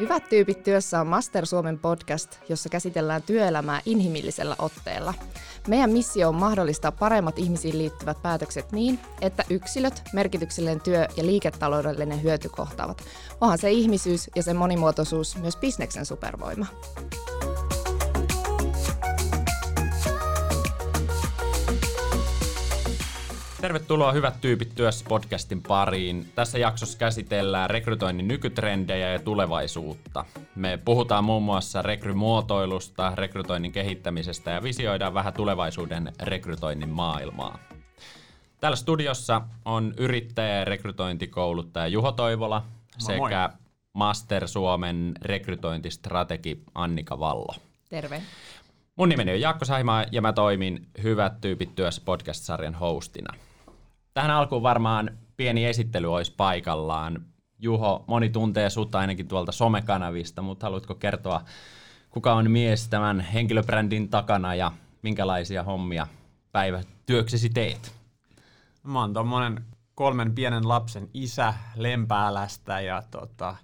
Hyvät tyypit työssä on Master Suomen podcast, jossa käsitellään työelämää inhimillisellä otteella. Meidän missio on mahdollistaa paremmat ihmisiin liittyvät päätökset niin, että yksilöt, merkityksellinen työ ja liiketaloudellinen hyöty kohtaavat. Onhan se ihmisyys ja sen monimuotoisuus myös bisneksen supervoima. Tervetuloa Hyvät tyypit työssä podcastin pariin. Tässä jaksossa käsitellään rekrytoinnin nykytrendejä ja tulevaisuutta. Me puhutaan muun muassa rekrymuotoilusta, rekrytoinnin kehittämisestä ja visioidaan vähän tulevaisuuden rekrytoinnin maailmaa. Täällä studiossa on yrittäjä ja rekrytointikouluttaja Juho Toivola Moi moi. sekä Master Suomen rekrytointistrategi Annika Vallo. Terve. Mun nimeni on Jaakko Saimaa ja mä toimin Hyvät tyypit työssä podcast-sarjan hostina. Tähän alkuun varmaan pieni esittely olisi paikallaan. Juho, moni tuntee sut ainakin tuolta somekanavista, mutta haluatko kertoa, kuka on mies tämän henkilöbrändin takana ja minkälaisia hommia päivätyöksesi teet? Mä oon tommonen kolmen pienen lapsen isä Lempäälästä ja tota,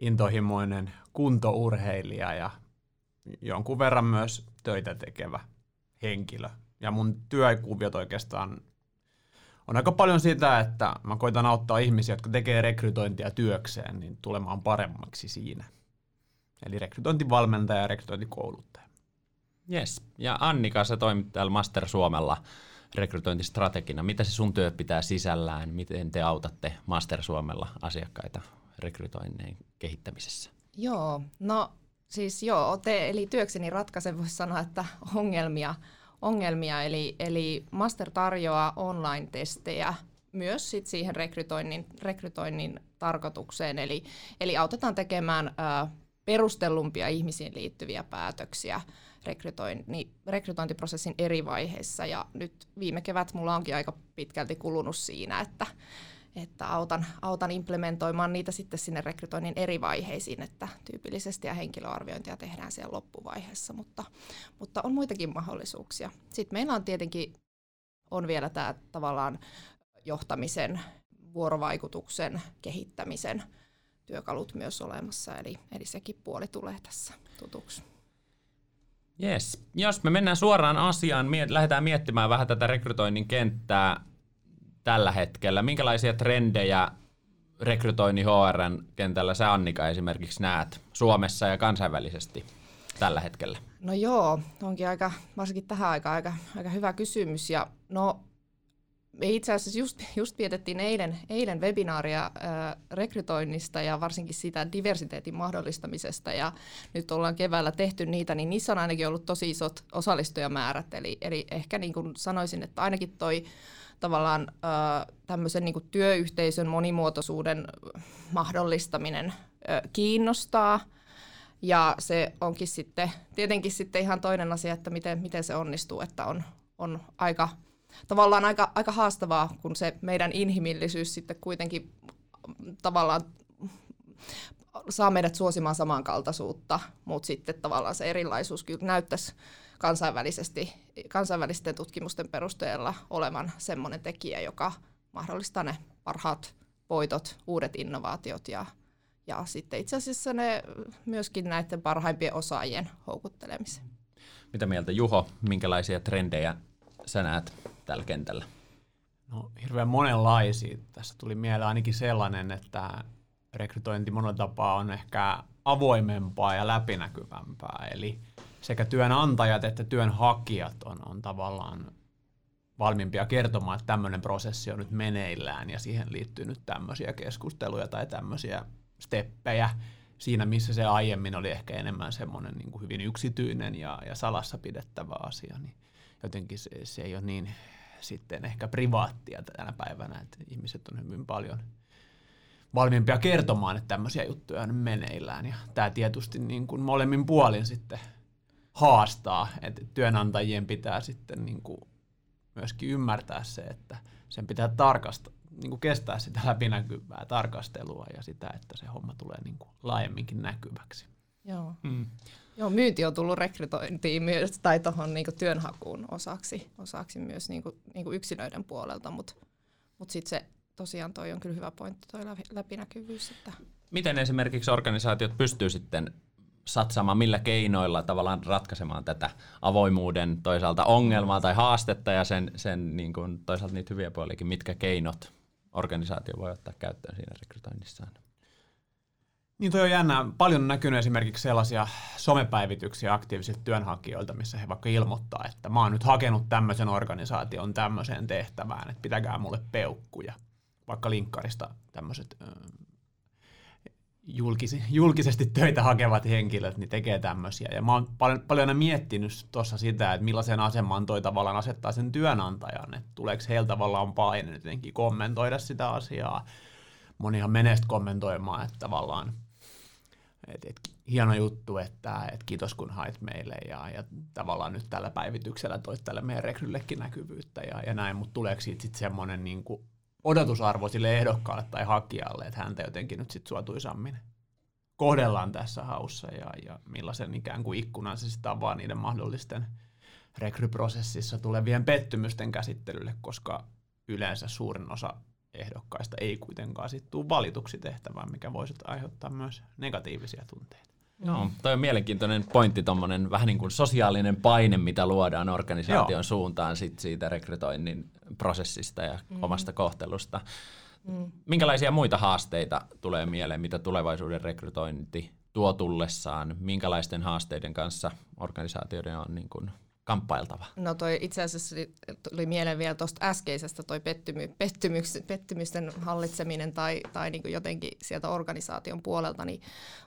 intohimoinen kuntourheilija ja jonkun verran myös töitä tekevä henkilö. Ja mun työkuviot oikeastaan on aika paljon sitä, että mä koitan auttaa ihmisiä, jotka tekee rekrytointia työkseen, niin tulemaan paremmaksi siinä. Eli rekrytointivalmentaja ja rekrytointikouluttaja. Yes. Ja Annika, sä toimit täällä Master Suomella rekrytointistrategina. Mitä se sun työ pitää sisällään? Miten te autatte Master Suomella asiakkaita rekrytoinnin kehittämisessä? Joo, no siis joo, te, eli työkseni ratkaisen voisi sanoa, että ongelmia, ongelmia eli, eli Master tarjoaa online-testejä myös sit siihen rekrytoinnin, rekrytoinnin tarkoitukseen, eli, eli autetaan tekemään ö, perustellumpia ihmisiin liittyviä päätöksiä rekrytointi, rekrytointiprosessin eri vaiheissa. Ja nyt viime kevät mulla onkin aika pitkälti kulunut siinä, että, että autan, autan implementoimaan niitä sitten sinne rekrytoinnin eri vaiheisiin, että tyypillisesti ja henkilöarviointia tehdään siellä loppuvaiheessa, mutta, mutta on muitakin mahdollisuuksia. Sitten meillä on tietenkin on vielä tämä tavallaan johtamisen, vuorovaikutuksen, kehittämisen työkalut myös olemassa, eli, eli sekin puoli tulee tässä tutuksi. Yes. Jos me mennään suoraan asiaan, miet- lähdetään miettimään vähän tätä rekrytoinnin kenttää tällä hetkellä. Minkälaisia trendejä rekrytoinnin HRn kentällä sä Annika esimerkiksi näet Suomessa ja kansainvälisesti tällä hetkellä? No joo, onkin aika, varsinkin tähän aikaan aika, aika hyvä kysymys. Ja no, me itse asiassa just, just vietettiin eilen, eilen webinaaria äh, rekrytoinnista ja varsinkin sitä diversiteetin mahdollistamisesta ja nyt ollaan keväällä tehty niitä, niin niissä on ainakin ollut tosi isot osallistujamäärät. Eli, eli ehkä niin kuin sanoisin, että ainakin toi tavallaan tämmöisen niin työyhteisön monimuotoisuuden mahdollistaminen kiinnostaa. Ja se onkin sitten tietenkin sitten ihan toinen asia, että miten, miten se onnistuu, että on, on aika tavallaan aika, aika haastavaa, kun se meidän inhimillisyys sitten kuitenkin tavallaan saa meidät suosimaan samankaltaisuutta, mutta sitten tavallaan se erilaisuus kyllä näyttäisi kansainvälisesti, kansainvälisten tutkimusten perusteella olevan semmoinen tekijä, joka mahdollistaa ne parhaat voitot, uudet innovaatiot ja, ja sitten itse asiassa ne myöskin näiden parhaimpien osaajien houkuttelemisen. Mitä mieltä Juho, minkälaisia trendejä sä näet tällä kentällä? No hirveän monenlaisia. Tässä tuli mieleen ainakin sellainen, että rekrytointi monella tapaa on ehkä avoimempaa ja läpinäkyvämpää. Eli sekä työnantajat että työnhakijat on, on tavallaan valmiimpia kertomaan, että tämmöinen prosessi on nyt meneillään ja siihen liittyy nyt tämmöisiä keskusteluja tai tämmöisiä steppejä siinä, missä se aiemmin oli ehkä enemmän semmoinen niin kuin hyvin yksityinen ja, ja salassa pidettävä asia, niin jotenkin se, se ei ole niin sitten ehkä privaattia tänä päivänä, että ihmiset on hyvin paljon valmiimpia kertomaan, että tämmöisiä juttuja on meneillään. Ja tämä tietysti niin kuin molemmin puolin sitten haastaa, että työnantajien pitää sitten niin kuin myöskin ymmärtää se, että sen pitää tarkasta, niin kuin kestää sitä läpinäkyvää tarkastelua ja sitä, että se homma tulee niin kuin laajemminkin näkyväksi. Joo. Mm. Joo, myynti on tullut rekrytointiin myös, tai tuohon niinku työnhakuun osaksi, osaksi myös niinku, niinku yksilöiden puolelta, mutta mut sitten se tosiaan toi on kyllä hyvä pointti, toi läpinäkyvyys. Että. Miten esimerkiksi organisaatiot pystyy sitten satsaamaan, millä keinoilla tavallaan ratkaisemaan tätä avoimuuden toisaalta ongelmaa tai haastetta ja sen, sen niin kuin, toisaalta niitä hyviä puoliakin, mitkä keinot organisaatio voi ottaa käyttöön siinä rekrytoinnissaan? Niin toi on jännä. Paljon on näkynyt esimerkiksi sellaisia somepäivityksiä aktiivisilta työnhakijoilta, missä he vaikka ilmoittaa, että mä oon nyt hakenut tämmöisen organisaation tämmöiseen tehtävään, että pitäkää mulle peukkuja. Vaikka linkkarista tämmöiset julkisi, julkisesti töitä hakevat henkilöt niin tekee tämmöisiä. Ja mä oon paljon, paljon aina miettinyt tuossa sitä, että millaisen aseman toi tavallaan asettaa sen työnantajan, että tuleeko heiltä tavallaan paine jotenkin kommentoida sitä asiaa. Monihan menee kommentoimaan, että tavallaan et, et, hieno juttu, että et kiitos kun hait meille ja, ja tavallaan nyt tällä päivityksellä toit tälle meidän rekryllekin näkyvyyttä ja, ja näin, mutta tuleeko siitä sitten semmoinen niin kuin odotusarvo sille ehdokkaalle tai hakijalle, että häntä jotenkin nyt sitten suotuisammin kohdellaan tässä haussa ja, ja millaisen ikään kuin ikkunan se sitten avaa niiden mahdollisten rekryprosessissa tulevien pettymysten käsittelylle, koska yleensä suurin osa ehdokkaista ei kuitenkaan sitten tule valituksi tehtävään, mikä voisi aiheuttaa myös negatiivisia tunteita. Joo, toi on mielenkiintoinen pointti, tuommoinen vähän niin kuin sosiaalinen paine, mitä luodaan organisaation Joo. suuntaan sit siitä rekrytoinnin prosessista ja mm. omasta kohtelusta. Mm. Minkälaisia muita haasteita tulee mieleen, mitä tulevaisuuden rekrytointi tuo tullessaan? Minkälaisten haasteiden kanssa organisaatioiden on niin kuin kamppailtava? No toi itse asiassa tuli mieleen vielä tuosta äskeisestä toi pettymy, pettymyks, pettymysten hallitseminen tai, tai niin kuin jotenkin sieltä organisaation puolelta, niin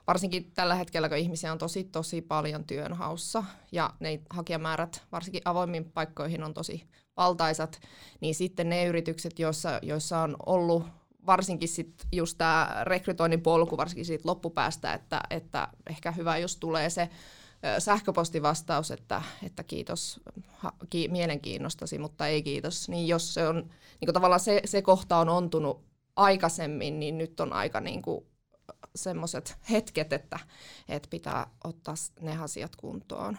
varsinkin tällä hetkellä, kun ihmisiä on tosi tosi paljon työnhaussa ja ne hakijamäärät varsinkin avoimiin paikkoihin on tosi valtaisat, niin sitten ne yritykset, joissa, joissa on ollut varsinkin sit just tämä rekrytoinnin polku, varsinkin siitä loppupäästä, että, että ehkä hyvä, jos tulee se sähköpostivastaus, että, että kiitos ha, ki, mielenkiinnostasi, mutta ei kiitos, niin jos se on, niin tavallaan se, se kohta on ontunut aikaisemmin, niin nyt on aika niin semmoiset hetket, että, että pitää ottaa ne asiat kuntoon.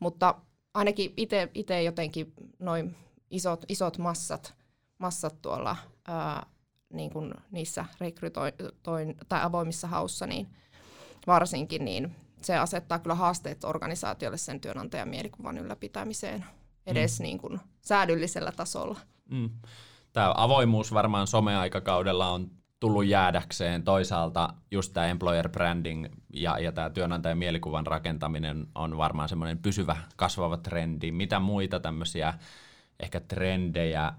Mutta ainakin itse jotenkin noin isot, isot massat, massat tuolla ää, niin kuin niissä rekrytoin tai avoimissa haussa, niin varsinkin, niin se asettaa kyllä haasteet organisaatiolle sen työnantajan mielikuvan ylläpitämiseen edes mm. niin kuin säädyllisellä tasolla. Mm. Tämä avoimuus varmaan someaikakaudella on tullut jäädäkseen. Toisaalta just tämä employer branding ja, ja tämä työnantajan mielikuvan rakentaminen on varmaan semmoinen pysyvä kasvava trendi. Mitä muita tämmöisiä ehkä trendejä,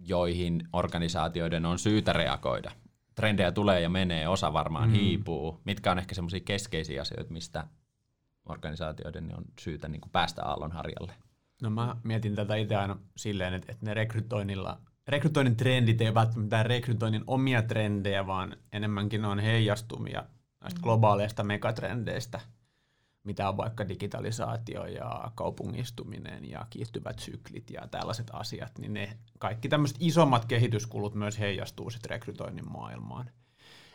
joihin organisaatioiden on syytä reagoida trendejä tulee ja menee, osa varmaan mm. hiipuu. Mitkä on ehkä semmoisia keskeisiä asioita, mistä organisaatioiden on syytä niin kuin päästä aallonharjalle? No mä mietin tätä itse aina silleen, että, että ne rekrytoinnilla, rekrytoinnin trendit ei välttämättä mitään rekrytoinnin omia trendejä, vaan enemmänkin on heijastumia näistä globaaleista megatrendeistä – mitä on vaikka digitalisaatio ja kaupungistuminen ja kiihtyvät syklit ja tällaiset asiat, niin ne kaikki tämmöiset isommat kehityskulut myös heijastuu sitten rekrytoinnin maailmaan.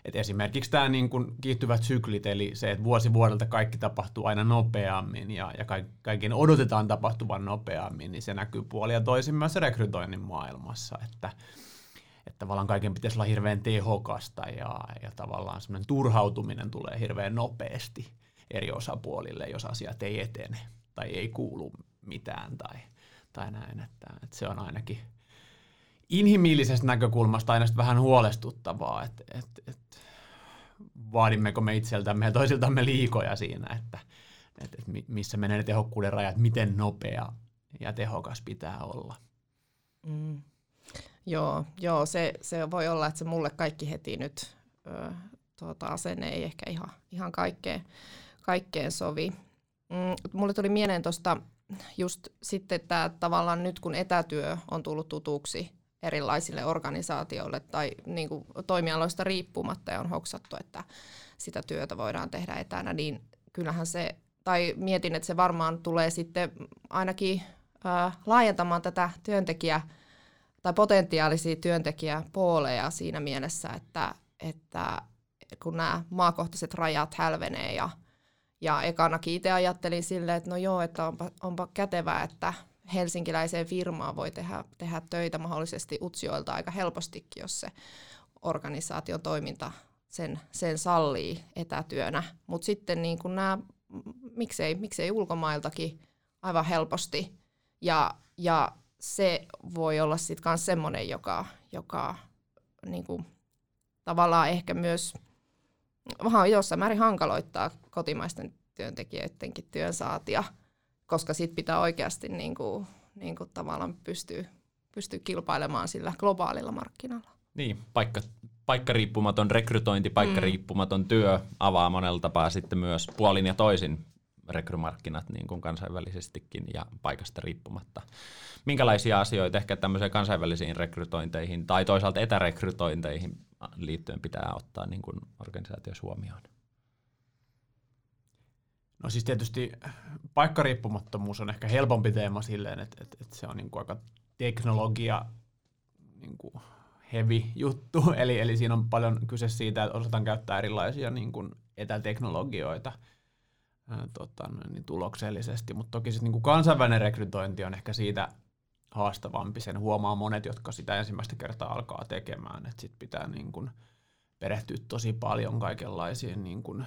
Et esimerkiksi tämä niin kun kiihtyvät syklit, eli se, että vuosi vuodelta kaikki tapahtuu aina nopeammin ja, ja kaiken odotetaan tapahtuvan nopeammin, niin se näkyy puolia toisin myös rekrytoinnin maailmassa, että, että tavallaan kaiken pitäisi olla hirveän tehokasta ja, ja tavallaan semmoinen turhautuminen tulee hirveän nopeasti eri osapuolille, jos asiat ei etene tai ei kuulu mitään tai, tai näin. Että, että se on ainakin inhimillisestä näkökulmasta aina vähän huolestuttavaa, että, että, että vaadimmeko me itseltämme ja toisiltamme liikoja siinä, että, että, että missä menee ne tehokkuuden rajat, miten nopea ja tehokas pitää olla. Mm. Joo, joo se, se voi olla, että se mulle kaikki heti nyt ö, tuota, asenne ei ehkä ihan, ihan kaikkeen kaikkeen sovi. Mm, mulle tuli mieleen tuosta just sitten tämä tavallaan nyt kun etätyö on tullut tutuksi erilaisille organisaatioille tai niin kuin toimialoista riippumatta ja on hoksattu, että sitä työtä voidaan tehdä etänä, niin kyllähän se, tai mietin, että se varmaan tulee sitten ainakin äh, laajentamaan tätä työntekijä- tai potentiaalisia työntekijäpooleja siinä mielessä, että, että kun nämä maakohtaiset rajat hälvenee ja ja ekanakin itse ajattelin silleen, että no joo, että onpa, onpa kätevää, että helsinkiläiseen firmaan voi tehdä, tehdä töitä mahdollisesti Utsjoilta aika helpostikin, jos se organisaation toiminta sen, sen sallii etätyönä. Mutta sitten niin kun nämä, miksei, miksei ulkomailtakin aivan helposti. Ja, ja se voi olla sitten myös semmoinen, joka, joka niin tavallaan ehkä myös vähän jossain määrin hankaloittaa kotimaisten työntekijöidenkin työnsaatia, koska sitten pitää oikeasti niin kuin, niin kuin tavallaan pystyä, pystyä kilpailemaan sillä globaalilla markkinalla. Niin, paikka, paikkariippumaton rekrytointi, paikkariippumaton mm. työ avaa monella tapaa sitten myös puolin ja toisin rekrymarkkinat niin kuin kansainvälisestikin ja paikasta riippumatta. Minkälaisia asioita ehkä tämmöiseen kansainvälisiin rekrytointeihin tai toisaalta etärekrytointeihin liittyen pitää ottaa niin kuin organisaatiossa huomioon? No siis tietysti paikkariippumattomuus on ehkä helpompi teema silleen, että, että, että se on niin kuin aika teknologia niin kuin heavy juttu, eli, eli siinä on paljon kyse siitä, että osataan käyttää erilaisia niin kuin etäteknologioita ää, tota, niin tuloksellisesti, mutta toki siis niin kuin kansainvälinen rekrytointi on ehkä siitä haastavampi, sen huomaa monet, jotka sitä ensimmäistä kertaa alkaa tekemään, että pitää niin kuin perehtyä tosi paljon kaikenlaisiin niin kuin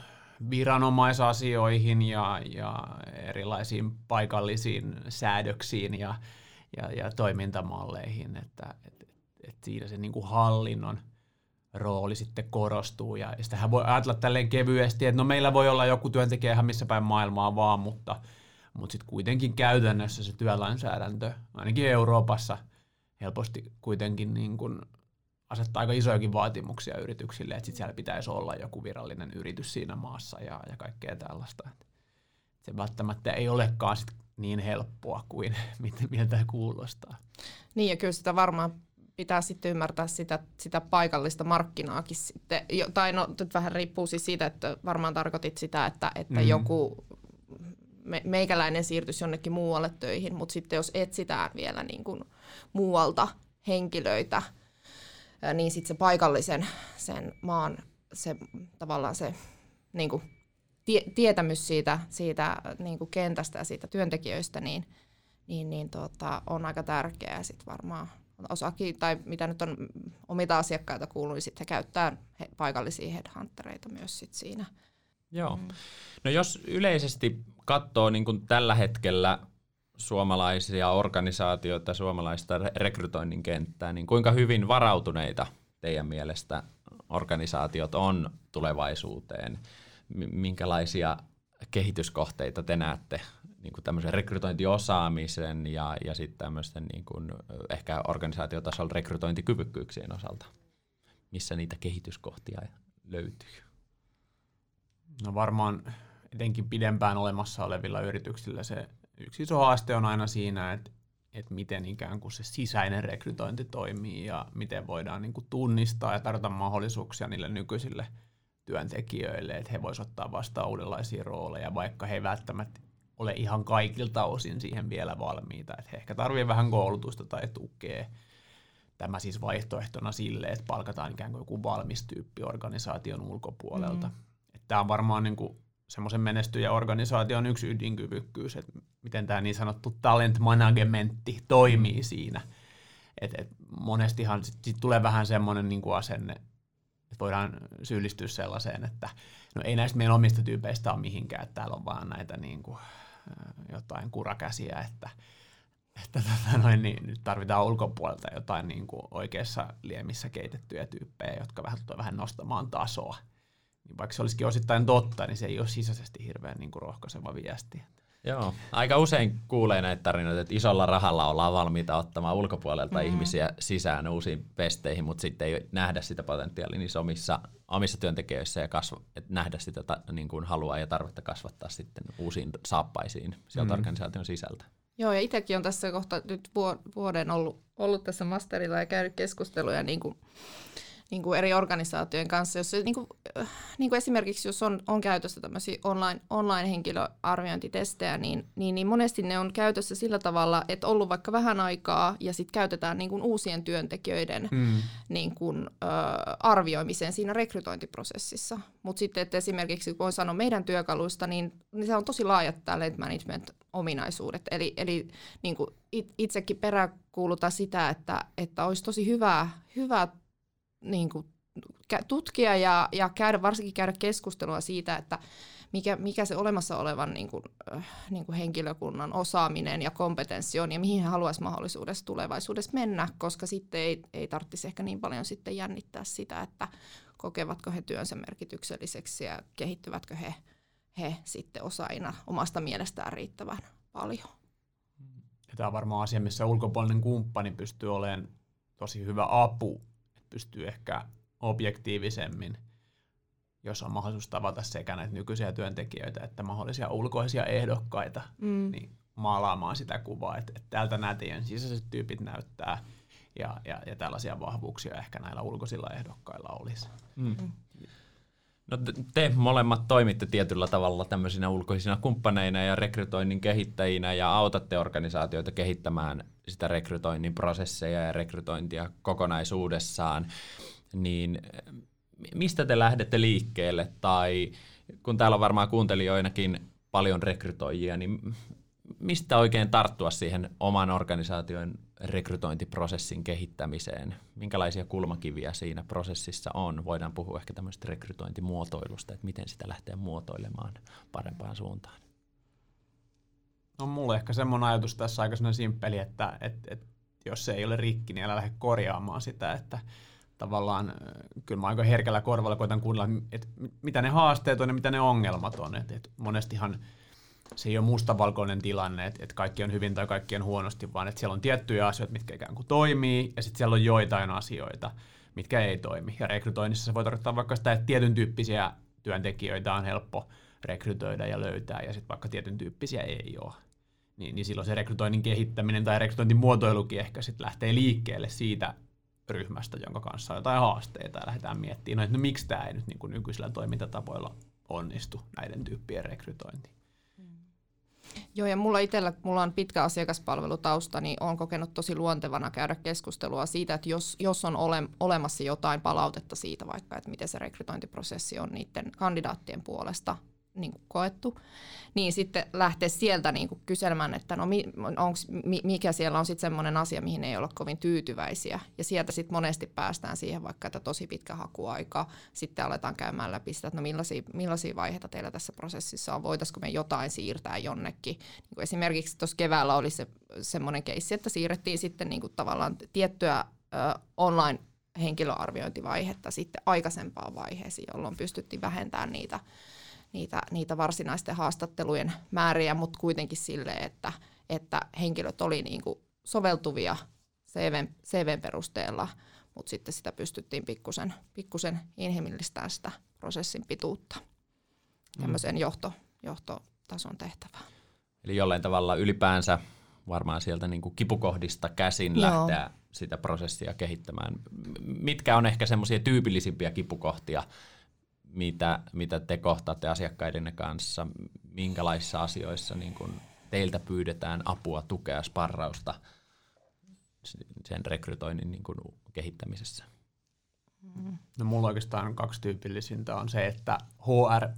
viranomaisasioihin ja, ja erilaisiin paikallisiin säädöksiin ja, ja, ja toimintamalleihin, että et, et siinä se niin kuin hallinnon rooli sitten korostuu. Ja sitähän voi ajatella tälleen kevyesti, että no meillä voi olla joku työntekijä ihan missä päin maailmaa vaan, mutta, mutta sitten kuitenkin käytännössä se työlainsäädäntö, ainakin Euroopassa, helposti kuitenkin niin kuin asettaa aika isojakin vaatimuksia yrityksille, että sit siellä pitäisi olla joku virallinen yritys siinä maassa ja, ja kaikkea tällaista. Se välttämättä ei olekaan sit niin helppoa kuin miltä kuulostaa. Niin ja kyllä sitä varmaan pitää sitten ymmärtää sitä, sitä paikallista markkinaakin sitten, tai no nyt vähän riippuu siis siitä, että varmaan tarkoitit sitä, että, että mm-hmm. joku me, meikäläinen siirtyisi jonnekin muualle töihin, mutta sitten jos etsitään vielä niin kuin muualta henkilöitä, niin sitten se paikallisen sen maan se, tavallaan se niin kuin, tie, tietämys siitä, siitä niin kuin kentästä ja siitä työntekijöistä, niin, niin, niin tota, on aika tärkeää sitten varmaan osakin, tai mitä nyt on omita asiakkaita kuullut, niin sitten he käyttää he, paikallisia headhuntereita myös sit siinä. Joo. Mm. No jos yleisesti katsoo niin kuin tällä hetkellä suomalaisia organisaatioita, suomalaista rekrytoinnin kenttää, niin kuinka hyvin varautuneita teidän mielestä organisaatiot on tulevaisuuteen? Minkälaisia kehityskohteita te näette niin kuin tämmöisen rekrytointiosaamisen ja, ja sitten tämmöisten niin kuin ehkä organisaatiotasolla rekrytointikyvykkyyksien osalta? Missä niitä kehityskohtia löytyy? No varmaan etenkin pidempään olemassa olevilla yrityksillä se yksi iso haaste on aina siinä, että, että miten ikään kuin se sisäinen rekrytointi toimii ja miten voidaan niin kuin tunnistaa ja tarjota mahdollisuuksia niille nykyisille työntekijöille, että he voisivat ottaa vastaan uudenlaisia rooleja, vaikka he välttämättä ole ihan kaikilta osin siihen vielä valmiita. Että he ehkä tarvitsevat vähän koulutusta tai tukea. Tämä siis vaihtoehtona sille, että palkataan ikään kuin joku valmis tyyppi organisaation ulkopuolelta. Mm. Tämä on varmaan niin kuin semmoisen menestyjä organisaation yksi ydinkyvykkyys, että miten tämä niin sanottu talent managementti toimii siinä. Et, et monestihan sit, sit tulee vähän semmoinen niin asenne, että voidaan syyllistyä sellaiseen, että no ei näistä meidän omista tyypeistä ole mihinkään, että täällä on vaan näitä niin kuin, jotain kurakäsiä, että, että tota noin, niin nyt tarvitaan ulkopuolelta jotain niin kuin oikeassa liemissä keitettyjä tyyppejä, jotka vähän, vähän nostamaan tasoa niin vaikka se olisikin osittain totta, niin se ei ole sisäisesti hirveän niin kuin rohkaiseva viesti. Joo, aika usein kuulee näitä tarinoita, että isolla rahalla ollaan valmiita ottamaan ulkopuolelta mm-hmm. ihmisiä sisään uusiin pesteihin, mutta sitten ei nähdä sitä potentiaalia niissä omissa, omissa työntekijöissä ja kasva, että nähdä sitä ta, niin kuin haluaa ja tarvetta kasvattaa sitten uusiin saappaisiin sieltä mm-hmm. organisaation sisältä. Joo, ja itsekin on tässä kohta nyt vuoden ollut, ollut tässä masterilla ja käynyt keskusteluja niin kuin niin kuin eri organisaatioiden kanssa, jos se, niin kuin, niin kuin esimerkiksi jos on, on käytössä tämmöisiä online, online-henkilöarviointitestejä, niin, niin, niin monesti ne on käytössä sillä tavalla, että ollut vaikka vähän aikaa ja sitten käytetään niin kuin uusien työntekijöiden mm. niin kuin, ö, arvioimiseen siinä rekrytointiprosessissa. Mutta sitten, että esimerkiksi kun voin sanoa meidän työkaluista, niin, niin se on tosi laajat talent management-ominaisuudet. Eli, eli niin kuin itsekin peräkuuluta sitä, että, että olisi tosi hyvä, hyvä niin kuin, tutkia ja, ja käydä, varsinkin käydä keskustelua siitä, että mikä, mikä se olemassa olevan niin kuin, äh, niin kuin henkilökunnan osaaminen ja kompetenssi on ja mihin he haluaisi mahdollisuudessa tulevaisuudessa mennä, koska sitten ei, ei tarvitsisi ehkä niin paljon sitten jännittää sitä, että kokevatko he työnsä merkitykselliseksi ja kehittyvätkö he, he sitten osaina omasta mielestään riittävän paljon. Ja tämä on varmaan asia, missä ulkopuolinen kumppani pystyy olemaan tosi hyvä apu pystyy ehkä objektiivisemmin, jos on mahdollisuus tavata sekä näitä nykyisiä työntekijöitä että mahdollisia ulkoisia ehdokkaita, mm. niin maalaamaan sitä kuvaa, että, että tältä nämä teidän sisäiset tyypit näyttää ja, ja, ja tällaisia vahvuuksia ehkä näillä ulkoisilla ehdokkailla olisi. Mm. No te molemmat toimitte tietyllä tavalla tämmöisinä ulkoisina kumppaneina ja rekrytoinnin kehittäjinä ja autatte organisaatioita kehittämään sitä rekrytoinnin prosesseja ja rekrytointia kokonaisuudessaan. Niin mistä te lähdette liikkeelle tai kun täällä on varmaan kuuntelijoinakin paljon rekrytoijia, niin mistä oikein tarttua siihen oman organisaation rekrytointiprosessin kehittämiseen? Minkälaisia kulmakiviä siinä prosessissa on? Voidaan puhua ehkä tämmöistä rekrytointimuotoilusta, että miten sitä lähtee muotoilemaan parempaan suuntaan. No mulle ehkä semmoinen ajatus tässä aika simppeli, että et, et, jos se ei ole rikki, niin älä lähde korjaamaan sitä, että tavallaan kyllä mä aika herkällä korvalla koitan kuunnella, että mitä ne haasteet on ja mitä ne ongelmat on. Et, et monestihan se ei ole mustavalkoinen tilanne, että, kaikki on hyvin tai kaikki on huonosti, vaan että siellä on tiettyjä asioita, mitkä ikään kuin toimii, ja sitten siellä on joitain asioita, mitkä ei toimi. Ja rekrytoinnissa se voi tarkoittaa vaikka sitä, että tietyn tyyppisiä työntekijöitä on helppo rekrytoida ja löytää, ja sitten vaikka tietyn tyyppisiä ei ole. Niin, niin silloin se rekrytoinnin kehittäminen tai rekrytointin muotoilukin ehkä sitten lähtee liikkeelle siitä ryhmästä, jonka kanssa on jotain haasteita, ja lähdetään miettimään, no, että no, miksi tämä ei nyt niin kuin nykyisillä toimintatapoilla onnistu näiden tyyppien rekrytointi. Joo, ja mulla itsellä, mulla on pitkä asiakaspalvelutausta, niin olen kokenut tosi luontevana käydä keskustelua siitä, että jos, jos on ole, olemassa jotain palautetta siitä vaikka, että miten se rekrytointiprosessi on niiden kandidaattien puolesta, niin kuin koettu, niin sitten lähteä sieltä niin kuin kyselemään, että no mi, onks, mi, mikä siellä on sitten semmoinen asia, mihin ei olla kovin tyytyväisiä. Ja sieltä sitten monesti päästään siihen vaikka, että tosi pitkä hakuaika, sitten aletaan käymään läpi sitä, että no millaisia, millaisia vaiheita teillä tässä prosessissa on, voitaisiko me jotain siirtää jonnekin. Niin kuin esimerkiksi tuossa keväällä oli se semmoinen keissi, että siirrettiin sitten niin kuin tavallaan tiettyä ö, online henkilöarviointivaihetta sitten aikaisempaan vaiheeseen, jolloin pystyttiin vähentämään niitä niitä, niitä varsinaisten haastattelujen määriä, mutta kuitenkin silleen, että, että henkilöt oli niin kuin soveltuvia CVn, CVn perusteella, mutta sitten sitä pystyttiin pikkusen, pikkusen inhimillistämään sitä prosessin pituutta mm. tämmöiseen johto, johtotason tehtävään. Eli jollain tavalla ylipäänsä varmaan sieltä niin kuin kipukohdista käsin Joo. lähteä sitä prosessia kehittämään. Mitkä on ehkä semmoisia tyypillisimpiä kipukohtia, mitä, mitä te kohtaatte asiakkaidenne kanssa, minkälaisissa asioissa niin kun teiltä pyydetään apua, tukea, sparrausta sen rekrytoinnin niin kun kehittämisessä? No mulla oikeastaan kaksi tyypillisintä on se, että HR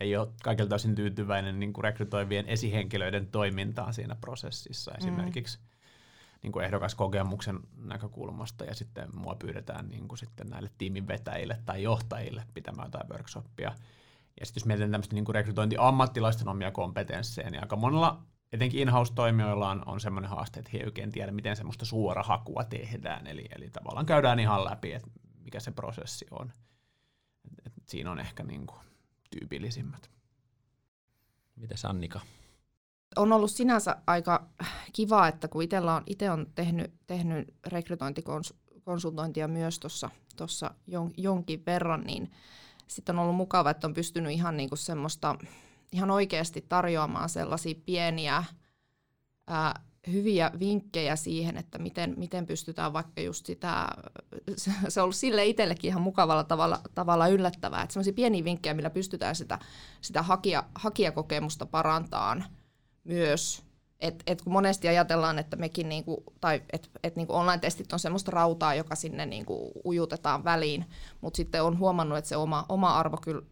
ei ole kaikilta osin tyytyväinen niin kuin rekrytoivien esihenkilöiden toimintaan siinä prosessissa. Esimerkiksi mm niin kuin ehdokaskokemuksen näkökulmasta ja sitten mua pyydetään niin kuin sitten näille tiimin vetäjille tai johtajille pitämään jotain workshoppia. Ja sitten jos mietitään tämmöistä niin rekrytointiammattilaisten omia kompetensseja, niin aika monella etenkin in-house-toimijoilla on, on semmoinen haaste, että he ei oikein tiedä, miten semmoista suorahakua tehdään. Eli, eli tavallaan käydään ihan läpi, että mikä se prosessi on. Et, et siinä on ehkä niin kuin tyypillisimmät. Mites Annika? On ollut sinänsä aika kiva, että kun itsellä on, itse on tehnyt, tehnyt rekrytointikonsultointia myös tuossa jon, jonkin verran, niin sitten on ollut mukava, että on pystynyt ihan niinku semmoista, ihan oikeasti tarjoamaan sellaisia pieniä ää, hyviä vinkkejä siihen, että miten, miten pystytään vaikka just sitä, se on ollut sille itsellekin ihan mukavalla tavalla, tavalla yllättävää, että semmoisia pieniä vinkkejä, millä pystytään sitä, sitä hakija, hakijakokemusta parantamaan myös. Et, et kun monesti ajatellaan, että mekin niinku, tai et, et niinku online-testit on semmoista rautaa, joka sinne niinku ujutetaan väliin, mutta sitten on huomannut, että se oma, oma arvo kyllä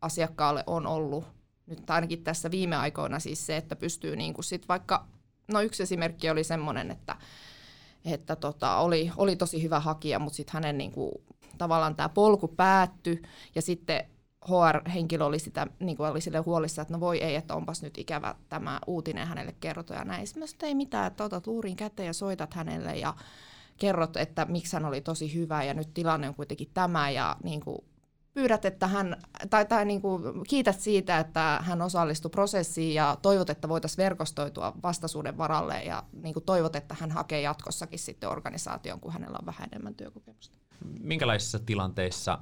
asiakkaalle on ollut nyt ainakin tässä viime aikoina siis se, että pystyy niinku sit vaikka, no yksi esimerkki oli semmoinen, että, että tota, oli, oli tosi hyvä hakija, mutta sitten hänen niinku, tavallaan tämä polku päättyi ja sitten HR-henkilö oli, sitä, niin kuin oli sille huolissa, että no voi ei, että onpas nyt ikävä tämä uutinen hänelle kerrottu ja näin. Sitten ei mitään, että otat luurin käteen ja soitat hänelle ja kerrot, että miksi hän oli tosi hyvä ja nyt tilanne on kuitenkin tämä ja niin kuin pyydät, että hän, tai, tai niin kuin kiität siitä, että hän osallistui prosessiin ja toivot, että voitaisiin verkostoitua vastaisuuden varalle ja niin kuin toivot, että hän hakee jatkossakin sitten organisaation, kun hänellä on vähän enemmän työkokemusta. Minkälaisissa tilanteissa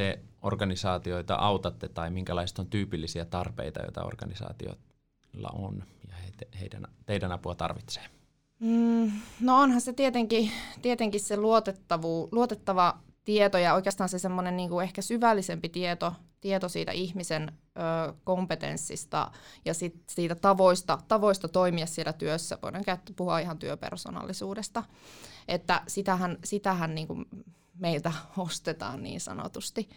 te organisaatioita autatte tai minkälaiset on tyypillisiä tarpeita, joita organisaatioilla on ja heidän, teidän apua tarvitsee? Mm, no onhan se tietenkin, tietenkin se luotettavu, luotettava tieto ja oikeastaan se semmoinen niin ehkä syvällisempi tieto, tieto siitä ihmisen ö, kompetenssista ja sit siitä tavoista, tavoista toimia siellä työssä. Voidaan puhua ihan työpersonallisuudesta. Että sitähän, sitähän niin kuin meiltä ostetaan niin sanotusti.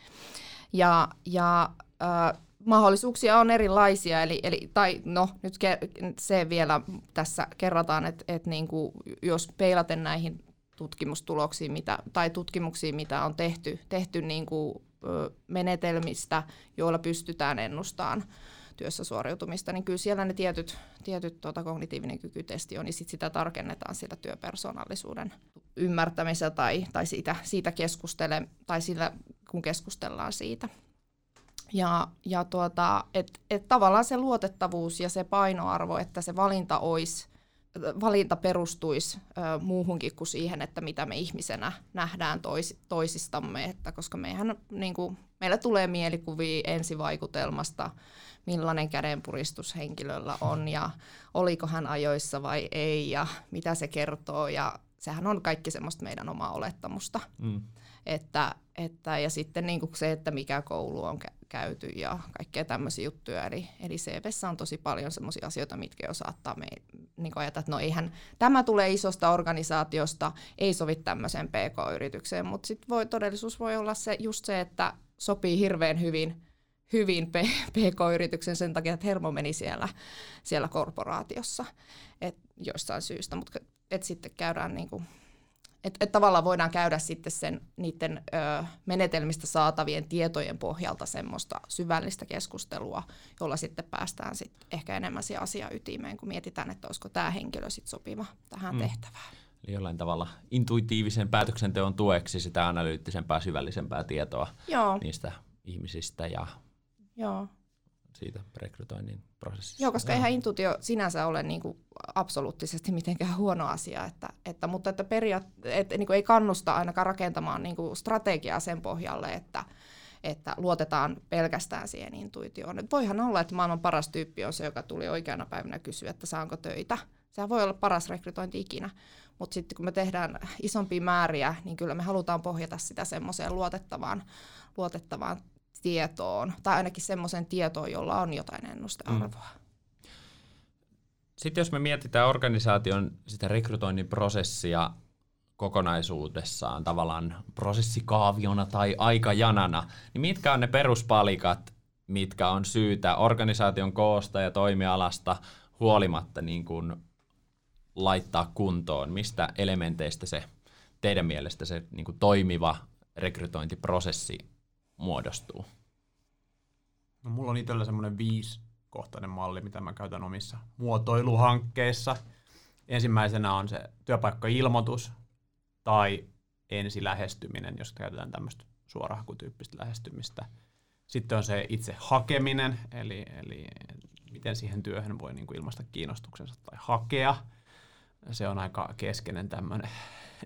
Ja, ja ö, mahdollisuuksia on erilaisia, eli, eli tai no nyt ke, se vielä tässä kerrataan, että et niin kuin, jos peilaten näihin tutkimustuloksiin mitä, tai tutkimuksiin, mitä on tehty, tehty niin kuin, ö, menetelmistä, joilla pystytään ennustamaan työssä suoriutumista, niin kyllä siellä ne tietyt, tietyt tuota, kognitiivinen kykytesti on, niin sit sitä tarkennetaan sillä työpersonallisuuden ymmärtämisellä tai, tai siitä, siitä keskustele, tai sillä, kun keskustellaan siitä. Ja, ja tuota, et, et tavallaan se luotettavuus ja se painoarvo, että se valinta olisi valinta perustuisi ö, muuhunkin kuin siihen, että mitä me ihmisenä nähdään tois, toisistamme, että koska meihän, niin kuin, meillä tulee mielikuvia ensivaikutelmasta, millainen kädenpuristus henkilöllä on ja oliko hän ajoissa vai ei ja mitä se kertoo ja sehän on kaikki semmoista meidän omaa olettamusta. Mm. Että, että, ja sitten niin kuin se, että mikä koulu on käyty ja kaikkea tämmöisiä juttuja. Eli, eli CVssä on tosi paljon semmoisia asioita, mitkä jo saattaa me, niin ajatella, että no eihän tämä tulee isosta organisaatiosta, ei sovi tämmöiseen PK-yritykseen, mutta sitten voi, todellisuus voi olla se, just se, että sopii hirveän hyvin hyvin PK-yrityksen sen takia, että Hermo meni siellä, siellä korporaatiossa et jostain syystä, mutta et sitten käydään niin kuin että et tavallaan voidaan käydä sitten sen niiden ö, menetelmistä saatavien tietojen pohjalta semmoista syvällistä keskustelua, jolla sitten päästään sitten ehkä enemmän siihen asian ytimeen, kun mietitään, että olisiko tämä henkilö sitten sopiva tähän mm. tehtävään. Eli jollain tavalla intuitiivisen päätöksenteon tueksi sitä analyyttisempää, syvällisempää tietoa Joo. niistä ihmisistä ja Joo siitä rekrytoinnin prosessista. Joo, koska eihän intuitio sinänsä ole niin kuin absoluuttisesti mitenkään huono asia, että, että, mutta että, periaat, että niin kuin ei kannusta ainakaan rakentamaan niin kuin strategiaa sen pohjalle, että, että luotetaan pelkästään siihen intuitioon. Et voihan olla, että maailman paras tyyppi on se, joka tuli oikeana päivänä kysyä, että saanko töitä. Sehän voi olla paras rekrytointi ikinä, mutta sitten kun me tehdään isompia määriä, niin kyllä me halutaan pohjata sitä semmoiseen luotettavaan, luotettavaan tietoon, tai ainakin semmoisen tietoon, jolla on jotain ennustearvoa. Mm. Sitten jos me mietitään organisaation sitä rekrytoinnin prosessia kokonaisuudessaan tavallaan prosessikaaviona tai aikajanana, niin mitkä on ne peruspalikat, mitkä on syytä organisaation koosta ja toimialasta huolimatta niin kuin laittaa kuntoon? Mistä elementeistä se teidän mielestä se niin kuin toimiva rekrytointiprosessi muodostuu? No, mulla on itsellä semmoinen viisikohtainen malli, mitä mä käytän omissa muotoiluhankkeissa. Ensimmäisenä on se työpaikkailmoitus tai ensilähestyminen, jos käytetään tämmöistä suorahakutyyppistä lähestymistä. Sitten on se itse hakeminen, eli, eli miten siihen työhön voi niin kuin ilmaista kiinnostuksensa tai hakea. Se on aika keskeinen tämmöinen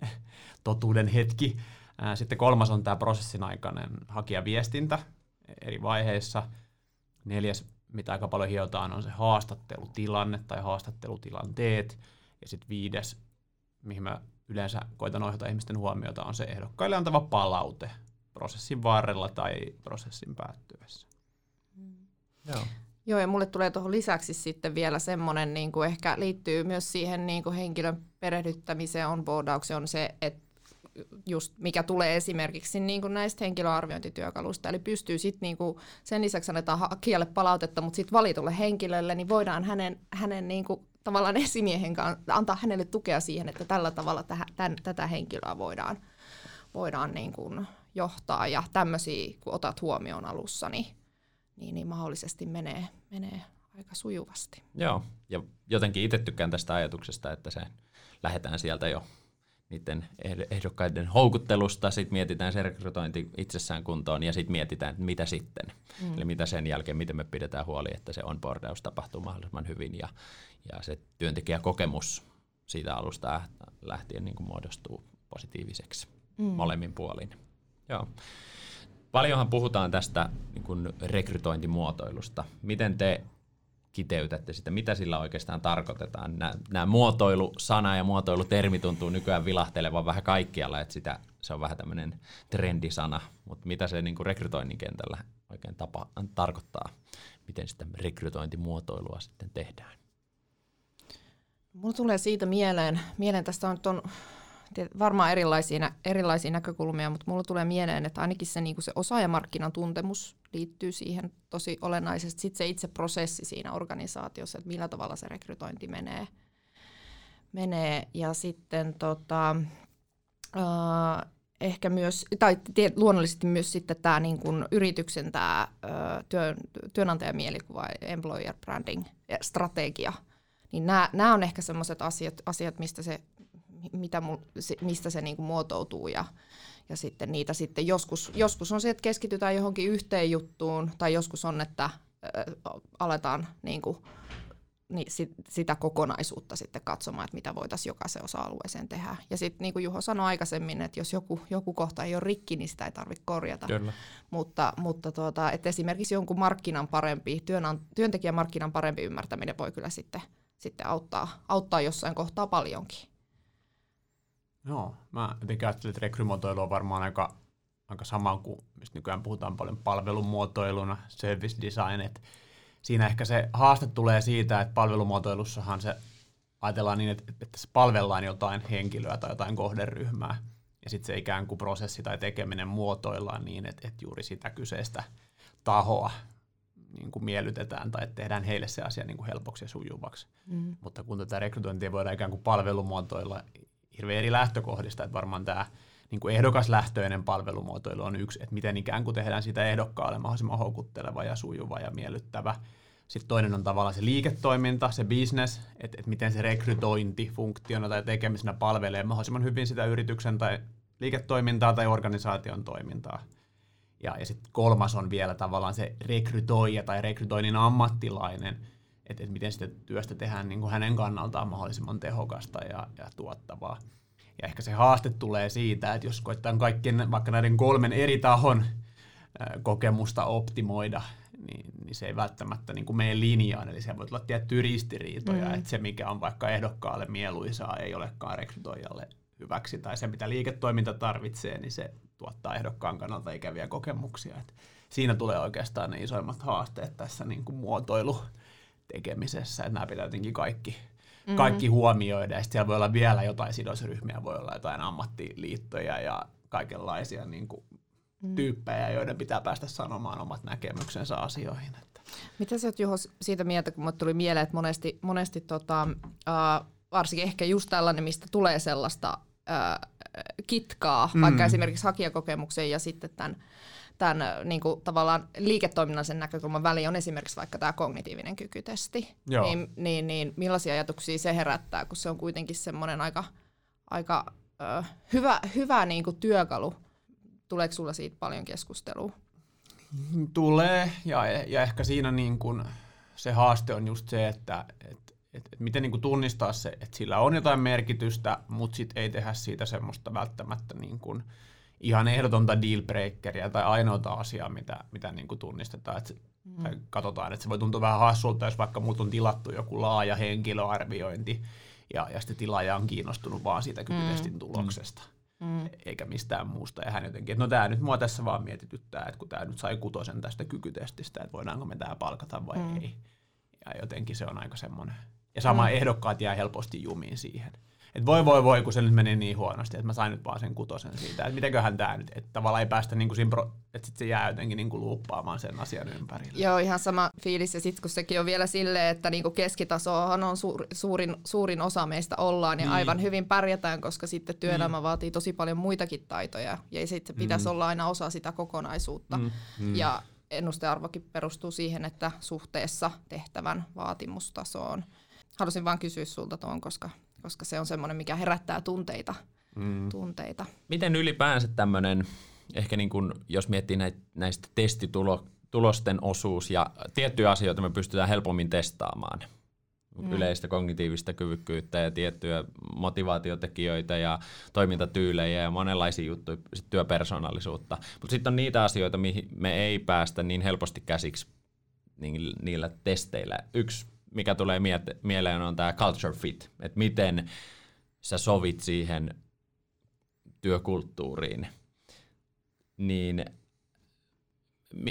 totuuden hetki. Sitten kolmas on tämä prosessin aikainen hakijaviestintä eri vaiheissa. Neljäs, mitä aika paljon hiotaan, on se haastattelutilanne tai haastattelutilanteet. Ja sitten viides, mihin mä yleensä koitan ohjata ihmisten huomiota, on se ehdokkaille antava palaute prosessin varrella tai prosessin päättyessä. Joo. Joo, ja mulle tulee tuohon lisäksi sitten vielä semmoinen, niin kuin ehkä liittyy myös siihen niin kuin henkilön perehdyttämiseen, onboardaukseen, on se, että just mikä tulee esimerkiksi niin kuin näistä henkilöarviointityökaluista. Eli pystyy sitten niin sen lisäksi annetaan hakijalle palautetta, mutta sitten valitulle henkilölle, niin voidaan hänen, hänen niin kuin, tavallaan esimiehen kanssa antaa hänelle tukea siihen, että tällä tavalla täh, tämän, tätä henkilöä voidaan, voidaan niin kuin johtaa. Ja tämmöisiä, kun otat huomioon alussa, niin, niin, niin mahdollisesti menee, menee aika sujuvasti. Joo, ja jotenkin itse tykkään tästä ajatuksesta, että se lähdetään sieltä jo niiden ehdokkaiden houkuttelusta, sitten mietitään se rekrytointi itsessään kuntoon ja sitten mietitään, että mitä sitten. Mm. Eli mitä sen jälkeen, miten me pidetään huoli, että se onboardaus tapahtuu mahdollisimman hyvin ja, ja se työntekijäkokemus siitä alusta lähtien niin kuin muodostuu positiiviseksi mm. molemmin puolin. Joo. Paljonhan puhutaan tästä niin kuin rekrytointimuotoilusta. Miten te kiteytätte sitä, mitä sillä oikeastaan tarkoitetaan. Nämä, nämä muotoilusana ja muotoilutermi tuntuu nykyään vilahtelevan vähän kaikkialla, että sitä, se on vähän tämmöinen trendisana, mutta mitä se niin kuin rekrytoinnin kentällä oikein tapa, tarkoittaa, miten sitä rekrytointimuotoilua sitten tehdään? Mulla tulee siitä mieleen, mieleen tästä on, on varmaan erilaisia, erilaisia näkökulmia, mutta mulla tulee mieleen, että ainakin se, niin se osaajamarkkinan tuntemus liittyy siihen tosi olennaisesti. Sitten se itse prosessi siinä organisaatiossa, että millä tavalla se rekrytointi menee. menee. Ja sitten tota, äh, ehkä myös, tai luonnollisesti myös sitten tämä niin kuin yrityksen tämä työn, työnantajamielikuva, employer branding strategia, niin nämä, nämä on ehkä sellaiset asiat, asiat, mistä se mitä mul, mistä se niinku muotoutuu ja, ja sitten niitä sitten joskus, joskus on se, että keskitytään johonkin yhteen juttuun tai joskus on, että äh, aletaan niinku, niin sit, sitä kokonaisuutta sitten katsomaan, että mitä voitaisiin jokaisen osa-alueeseen tehdä. Ja sitten niin kuin Juho sanoi aikaisemmin, että jos joku, joku kohta ei ole rikki, niin sitä ei tarvitse korjata. Kyllä. Mutta, mutta tuota, että esimerkiksi jonkun markkinan parempi, työn, työntekijämarkkinan parempi ymmärtäminen voi kyllä sitten, sitten auttaa, auttaa jossain kohtaa paljonkin. Joo, mä jotenkin ajattelin, että rekrymuotoilu on varmaan aika, aika sama kuin, mistä nykyään puhutaan paljon palvelumuotoiluna, service design, että siinä ehkä se haaste tulee siitä, että palvelumuotoilussahan se ajatellaan niin, että, että se palvellaan jotain henkilöä tai jotain kohderyhmää, ja sitten se ikään kuin prosessi tai tekeminen muotoillaan niin, että, että juuri sitä kyseistä tahoa niin kuin miellytetään tai tehdään heille se asia niin kuin helpoksi ja sujuvaksi. Mm. Mutta kun tätä rekrytointia voidaan ikään kuin palvelumuotoilla hirveän eri lähtökohdista, että varmaan tämä niin kuin ehdokaslähtöinen palvelumuotoilu on yksi, että miten ikään kuin tehdään sitä ehdokkaalle mahdollisimman houkutteleva ja sujuva ja miellyttävä. Sitten toinen on tavallaan se liiketoiminta, se business, että, että miten se rekrytointi funktiona tai tekemisenä palvelee mahdollisimman hyvin sitä yrityksen tai liiketoimintaa tai organisaation toimintaa. Ja, ja sitten kolmas on vielä tavallaan se rekrytoija tai rekrytoinnin ammattilainen, että, että miten sitä työstä tehdään niin kuin hänen kannaltaan mahdollisimman tehokasta ja, ja tuottavaa. Ja ehkä se haaste tulee siitä, että jos koetaan kaikkien vaikka näiden kolmen eri tahon kokemusta optimoida, niin, niin se ei välttämättä niin kuin mene linjaan, eli siellä voi tulla tiettyjä ristiriitoja, mm. että se mikä on vaikka ehdokkaalle mieluisaa ei olekaan rekrytoijalle hyväksi, tai se mitä liiketoiminta tarvitsee, niin se tuottaa ehdokkaan kannalta ikäviä kokemuksia. Et siinä tulee oikeastaan ne isoimmat haasteet tässä niin kuin muotoilu tekemisessä, että nämä pitää jotenkin kaikki, mm-hmm. kaikki huomioida, ja siellä voi olla vielä jotain sidosryhmiä, voi olla jotain ammattiliittoja ja kaikenlaisia niin kuin, mm. tyyppejä, joiden pitää päästä sanomaan omat näkemyksensä asioihin. Että. Mitä sä oot Juho siitä mieltä, kun tuli mieleen, että monesti, monesti tota, uh, varsinkin ehkä just tällainen, mistä tulee sellaista uh, kitkaa, mm. vaikka esimerkiksi hakijakokemuksen ja sitten tämän tämän niin kuin, tavallaan liiketoiminnallisen näkökulman väli on esimerkiksi vaikka tämä kognitiivinen kykytesti. Niin, niin, niin millaisia ajatuksia se herättää, kun se on kuitenkin semmoinen aika, aika ö, hyvä, hyvä niin kuin työkalu. Tuleeko sulla siitä paljon keskustelua? Tulee, ja, ja ehkä siinä niin kuin se haaste on just se, että et, et, et miten niin kuin tunnistaa se, että sillä on jotain merkitystä, mutta sitten ei tehdä siitä semmoista välttämättä niin kuin, ihan ehdotonta dealbreakeria tai ainoata asiaa, mitä, mitä niin kuin tunnistetaan. Että mm. tai katsotaan, että se voi tuntua vähän hassulta, jos vaikka muut on tilattu joku laaja henkilöarviointi, ja, ja sitten tilaaja on kiinnostunut vaan siitä kykytestin mm. tuloksesta. Mm. Eikä mistään muusta. Ja hän jotenkin, että no tämä nyt mua tässä vaan mietityttää, että kun tämä nyt sai kutosen tästä kykytestistä, että voidaanko me tämä palkata vai mm. ei. Ja jotenkin se on aika semmoinen. Ja sama mm. ehdokkaat jää helposti jumiin siihen että voi voi voi, kun se nyt meni niin huonosti, että mä sain nyt vaan sen kutosen siitä, että mitenköhän tämä nyt, että tavallaan ei päästä niin kuin siinä, pro, että sit se jää jotenkin niin kuin luuppaamaan sen asian ympärille. Joo, ihan sama fiilis, ja sitten kun sekin on vielä silleen, että niin kuin keskitasohan on suur, suurin, suurin osa meistä ollaan, ja niin. aivan hyvin pärjätään, koska sitten työelämä mm. vaatii tosi paljon muitakin taitoja, ja sitten se pitäisi mm. olla aina osa sitä kokonaisuutta, mm. Mm. ja ennustearvokin perustuu siihen, että suhteessa tehtävän vaatimustasoon. Halusin vain kysyä sulta tuon, koska koska se on semmoinen, mikä herättää tunteita. Mm. tunteita. Miten ylipäänsä tämmöinen, ehkä niin kuin, jos miettii näitä, näistä testitulosten osuus ja tiettyjä asioita me pystytään helpommin testaamaan. Mm. Yleistä kognitiivista kyvykkyyttä ja tiettyjä motivaatiotekijöitä ja toimintatyylejä ja monenlaisia juttuja, sit työpersonallisuutta. Mutta sitten on niitä asioita, mihin me ei päästä niin helposti käsiksi niin, niillä testeillä. Yksi mikä tulee mieleen on tämä culture fit, että miten sä sovit siihen työkulttuuriin, niin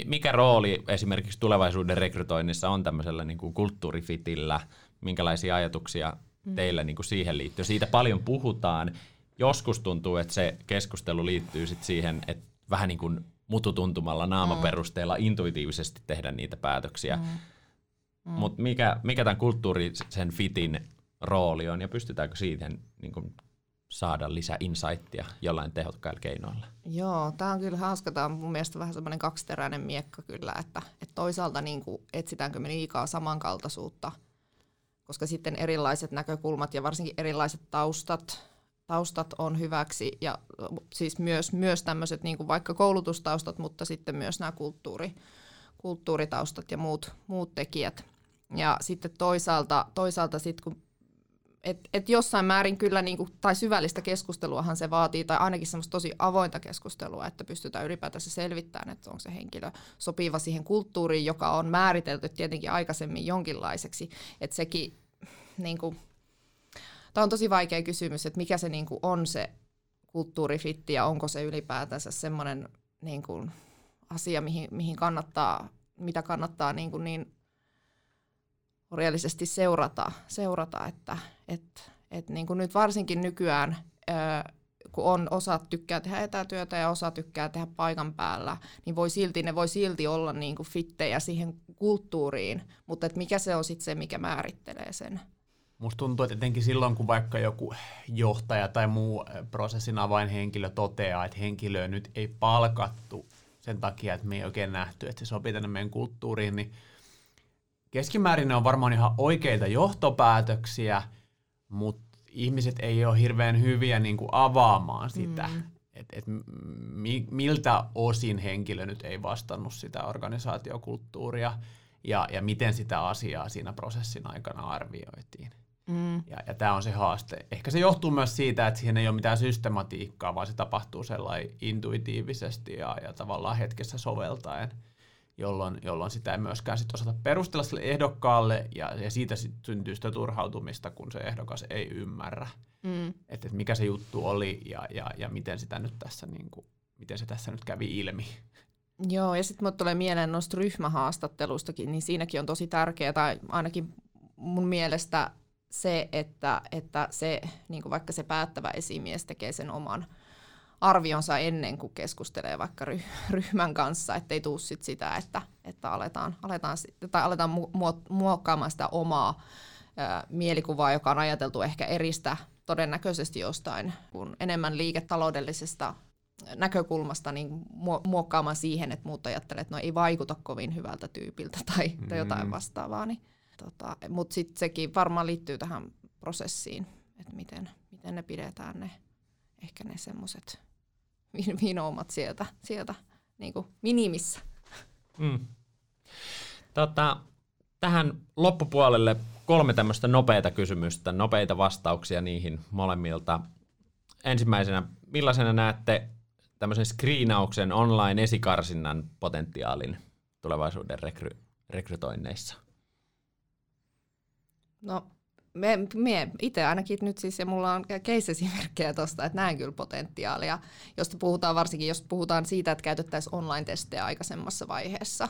mikä rooli esimerkiksi tulevaisuuden rekrytoinnissa on tämmöisellä niin kuin kulttuurifitillä, minkälaisia ajatuksia mm. teillä niin kuin siihen liittyy? Siitä paljon puhutaan. Joskus tuntuu, että se keskustelu liittyy sit siihen, että vähän niin kuin mututuntumalla naamaperusteella mm. intuitiivisesti tehdä niitä päätöksiä. Mm Mm. Mutta mikä, mikä tämän kulttuurisen fitin rooli on ja pystytäänkö siihen niin kuin, saada lisää insightia jollain tehokkailla keinoilla? Joo, tämä on kyllä hauska. Tämä on mun mielestä vähän semmoinen kaksiteräinen miekka kyllä, että, että toisaalta niin kuin, etsitäänkö me liikaa samankaltaisuutta, koska sitten erilaiset näkökulmat ja varsinkin erilaiset taustat, taustat on hyväksi ja siis myös, myös tämmöiset niin kuin vaikka koulutustaustat, mutta sitten myös nämä kulttuuri, kulttuuritaustat ja muut, muut tekijät – ja sitten toisaalta, toisaalta sit kun et, et jossain määrin kyllä, niinku, tai syvällistä keskusteluahan se vaatii, tai ainakin semmoista tosi avointa keskustelua, että pystytään ylipäätänsä selvittämään, että onko se henkilö sopiva siihen kulttuuriin, joka on määritelty tietenkin aikaisemmin jonkinlaiseksi. Että sekin, niinku, tämä on tosi vaikea kysymys, että mikä se niinku on se kulttuurifitti, ja onko se ylipäätänsä semmoinen niinku, asia, mihin, mihin kannattaa, mitä kannattaa niinku niin reaalisesti seurata, seurata että et, et niin kuin nyt varsinkin nykyään, kun on osa tykkää tehdä etätyötä ja osa tykkää tehdä paikan päällä, niin voi silti, ne voi silti olla niin kuin fittejä siihen kulttuuriin, mutta et mikä se on sitten se, mikä määrittelee sen. Musta tuntuu, että etenkin silloin, kun vaikka joku johtaja tai muu prosessin avainhenkilö toteaa, että henkilöä nyt ei palkattu sen takia, että me ei oikein nähty, että se sopii tänne meidän kulttuuriin, niin keskimäärin ne on varmaan ihan oikeita johtopäätöksiä, mutta ihmiset ei ole hirveän hyviä niin kuin avaamaan sitä, mm. että et mi, miltä osin henkilö nyt ei vastannut sitä organisaatiokulttuuria ja, ja miten sitä asiaa siinä prosessin aikana arvioitiin. Mm. Ja, ja tämä on se haaste. Ehkä se johtuu myös siitä, että siihen ei ole mitään systematiikkaa, vaan se tapahtuu sellainen intuitiivisesti ja, ja tavallaan hetkessä soveltaen – jolloin, jolloin sitä ei myöskään sit osata perustella sille ehdokkaalle, ja, ja siitä sit syntyy sitä turhautumista, kun se ehdokas ei ymmärrä, mm. että et mikä se juttu oli ja, ja, ja miten, sitä nyt tässä, niin kuin, miten se tässä nyt kävi ilmi. Joo, ja sitten mulle tulee mieleen noista ryhmähaastattelustakin, niin siinäkin on tosi tärkeää, tai ainakin mun mielestä se, että, että se, niin kuin vaikka se päättävä esimies tekee sen oman arvionsa ennen kuin keskustelee vaikka ryhmän kanssa, ettei tule sit sitä, että, että aletaan, aletaan, tai aletaan muokkaamaan sitä omaa ää, mielikuvaa, joka on ajateltu ehkä eristä todennäköisesti jostain kun enemmän liiketaloudellisesta näkökulmasta niin muokkaamaan siihen, että muut ajattelee, että no ei vaikuta kovin hyvältä tyypiltä tai, mm. tai jotain vastaavaa. Niin, tota, Mutta sitten sekin varmaan liittyy tähän prosessiin, että miten, miten ne pidetään ne ehkä ne semmoiset vinoumat sieltä, sieltä niin kuin minimissä. Mm. Tota, tähän loppupuolelle kolme tämmöistä nopeita kysymystä, nopeita vastauksia niihin molemmilta. Ensimmäisenä, millaisena näette tämmöisen screenauksen online esikarsinnan potentiaalin tulevaisuuden rekry- rekrytoinneissa? No, me, me itse ainakin nyt siis, ja mulla on case-esimerkkejä tuosta, että näen kyllä potentiaalia, josta puhutaan varsinkin, jos puhutaan siitä, että käytettäisiin online-testejä aikaisemmassa vaiheessa.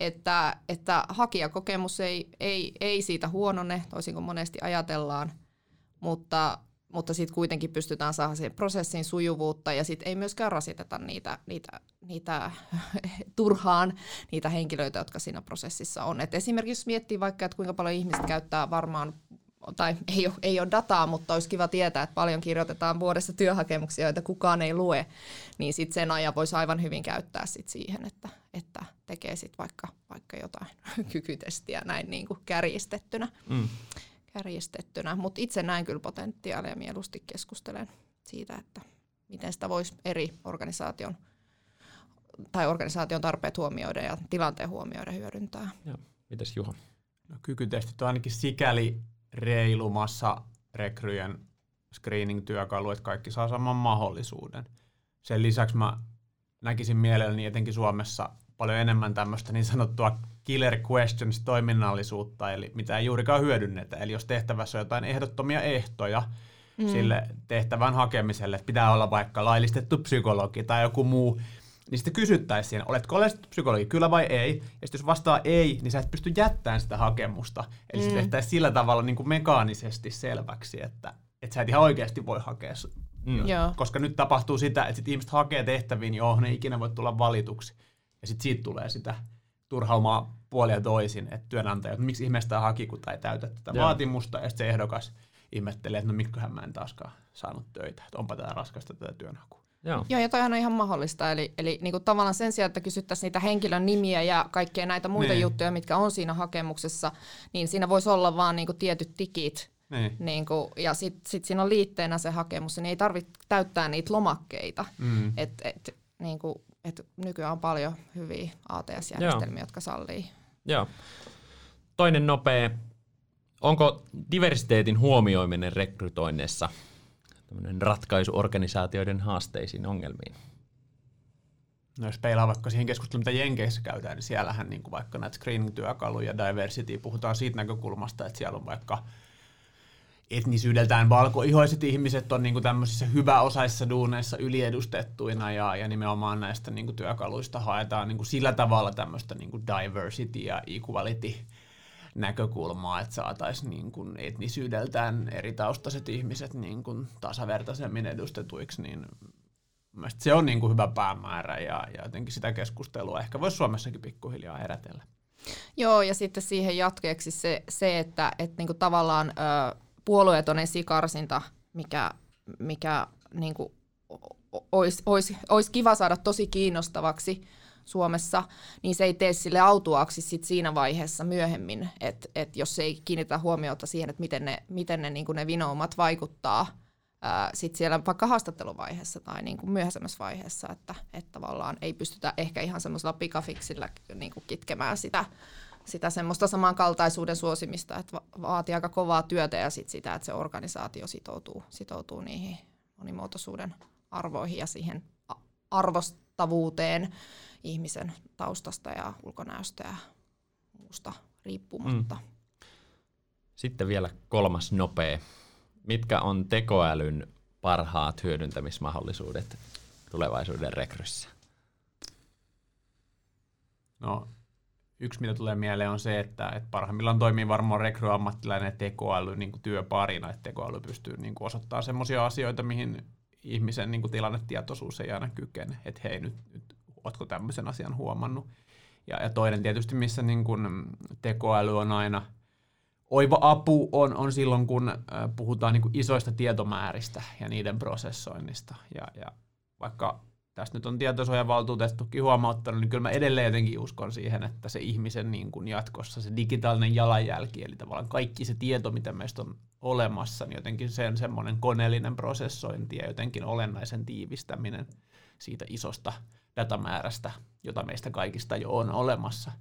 Että, että hakijakokemus ei, ei, ei siitä huonone, toisin kuin monesti ajatellaan, mutta, mutta sitten kuitenkin pystytään saamaan siihen prosessin sujuvuutta ja sitten ei myöskään rasiteta niitä, niitä, niitä turhaan niitä henkilöitä, jotka siinä prosessissa on. Et esimerkiksi jos miettii vaikka, että kuinka paljon ihmiset käyttää varmaan tai ei ole, ei ole dataa, mutta olisi kiva tietää, että paljon kirjoitetaan vuodessa työhakemuksia, joita kukaan ei lue, niin sitten sen ajan voisi aivan hyvin käyttää sit siihen, että, että tekee sitten vaikka, vaikka jotain kykytestiä näin niin kuin kärjistettynä. Mm. kärjistettynä. Mutta itse näen kyllä potentiaalia ja mieluusti keskustelen siitä, että miten sitä voisi eri organisaation tai organisaation tarpeet huomioida ja tilanteen huomioida hyödyntää. Joo. Mites Juha? No, kykytestit on ainakin sikäli reilumassa rekryjen screening-työkalu, että kaikki saa saman mahdollisuuden. Sen lisäksi mä näkisin mielelläni etenkin Suomessa paljon enemmän tämmöistä niin sanottua killer questions toiminnallisuutta, eli mitä ei juurikaan hyödynnetä. Eli jos tehtävässä on jotain ehdottomia ehtoja mm. sille tehtävän hakemiselle, että pitää olla vaikka laillistettu psykologi tai joku muu niin sitten kysyttäisiin, oletko oleellisesti psykologi, kyllä vai ei. Ja sitten jos vastaa ei, niin sä et pysty jättämään sitä hakemusta. Eli mm. se tehtäisiin sillä tavalla niin kuin mekaanisesti selväksi, että, että sä et ihan oikeasti voi hakea. Mm. Koska nyt tapahtuu sitä, että sit ihmiset hakee tehtäviin, johon ne ikinä voi tulla valituksi. Ja sitten siitä tulee sitä turhaumaa puolia toisin, että työnantaja, että miksi ihmeestä haki, kun ei täytä tätä Joo. vaatimusta, ja sitten se ehdokas ihmettelee, että no miksiköhän mä en taaskaan saanut töitä, että onpa tämä raskasta tätä työnhakua. Joo. Joo, ja toihan on ihan mahdollista. Eli, eli niin kuin tavallaan sen sijaan, että kysyttäisiin niitä henkilön nimiä ja kaikkia näitä muita niin. juttuja, mitkä on siinä hakemuksessa, niin siinä voisi olla vaan niin kuin tietyt tikit. Niin. Niin kuin, ja sitten sit siinä on liitteenä se hakemus, niin ei tarvitse täyttää niitä lomakkeita. Mm. Et, et, niin kuin, et nykyään on paljon hyviä ATS-järjestelmiä, Joo. jotka sallii. Joo. Toinen nopea. Onko diversiteetin huomioiminen rekrytoinneissa ratkaisu organisaatioiden haasteisiin ongelmiin. No jos peilaa vaikka siihen keskusteluun, mitä Jenkeissä käydään, niin siellähän niin kuin vaikka näitä screening-työkaluja, diversity, puhutaan siitä näkökulmasta, että siellä on vaikka etnisyydeltään valkoihoiset ihmiset on niin kuin tämmöisissä hyväosaisissa duuneissa yliedustettuina ja, ja nimenomaan näistä niin kuin työkaluista haetaan niin kuin sillä tavalla tämmöistä niin kuin diversity ja equality näkökulmaa, että saataisiin niin kuin etnisyydeltään eri taustaiset ihmiset niin kuin tasavertaisemmin edustetuiksi, niin se on niin kuin hyvä päämäärä ja, ja jotenkin sitä keskustelua ehkä voisi Suomessakin pikkuhiljaa herätellä. Joo, ja sitten siihen jatkeeksi se, se että et niinku tavallaan ö, puolueeton esikarsinta, mikä, mikä niinku, olisi ois, ois kiva saada tosi kiinnostavaksi, Suomessa, niin se ei tee sille autuaksi sit siinä vaiheessa myöhemmin, että et jos ei kiinnitä huomiota siihen, että miten ne, miten ne, niin ne vinoumat vaikuttaa ää, sit siellä vaikka haastatteluvaiheessa tai niin kuin myöhemmässä vaiheessa, että, että tavallaan ei pystytä ehkä ihan semmoisella pikafiksillä niin kitkemään sitä, sitä semmoista samankaltaisuuden suosimista, että vaatii aika kovaa työtä ja sit sitä, että se organisaatio sitoutuu, sitoutuu niihin monimuotoisuuden arvoihin ja siihen arvostavuuteen ihmisen taustasta ja ulkonäöstä ja muusta riippumatta. Mm. Sitten vielä kolmas nopea. Mitkä on tekoälyn parhaat hyödyntämismahdollisuudet tulevaisuuden rekryssä? No, yksi mitä tulee mieleen on se, että, että parhaimmillaan toimii varmaan rekryammattilainen ja tekoäly niin kuin työparina, että tekoäly pystyy niin kuin osoittamaan sellaisia asioita, mihin ihmisen niin kuin tilannetietoisuus ei aina kykene, että hei nyt, nyt ootko tämmöisen asian huomannut. Ja, ja toinen tietysti, missä niin kun tekoäly on aina oiva apu, on, on silloin, kun äh, puhutaan niin isoista tietomääristä ja niiden prosessoinnista. Ja, ja vaikka tästä nyt on tietosuojavaltuutettukin huomauttanut, niin kyllä mä edelleen jotenkin uskon siihen, että se ihmisen niin kuin jatkossa, se digitaalinen jalanjälki, eli tavallaan kaikki se tieto, mitä meistä on olemassa, niin jotenkin sen semmoinen koneellinen prosessointi ja jotenkin olennaisen tiivistäminen siitä isosta datamäärästä, jota meistä kaikista jo on olemassa,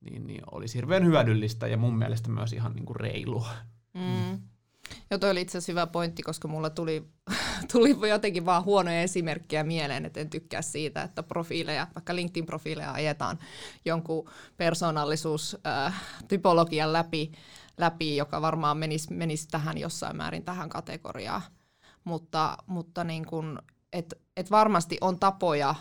niin, niin olisi hirveän hyödyllistä ja mun mielestä myös ihan niin kuin reilua. Mm. Joo, toi oli itse asiassa hyvä pointti, koska mulla tuli, tuli jotenkin vaan huonoja esimerkkejä mieleen, että en tykkää siitä, että profiileja, vaikka LinkedIn-profiileja ajetaan jonkun persoonallisuustypologian läpi, läpi, joka varmaan menisi, menisi tähän jossain määrin tähän kategoriaan. Mutta, mutta niin kun, et, et varmasti on tapoja